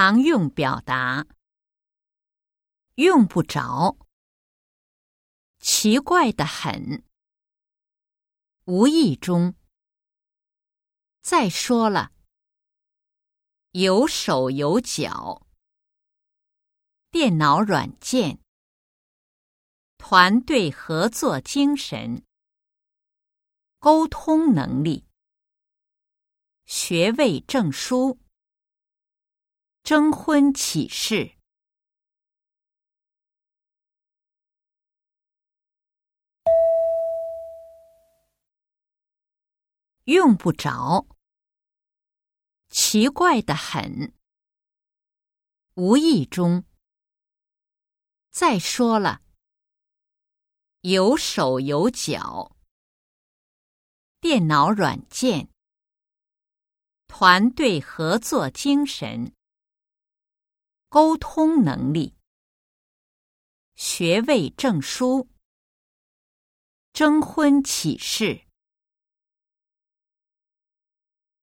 常用表达，用不着，奇怪的很，无意中。再说了，有手有脚，电脑软件，团队合作精神，沟通能力，学位证书。征婚启事，用不着，奇怪的很，无意中。再说了，有手有脚，电脑软件，团队合作精神。沟通能力，学位证书，征婚启事。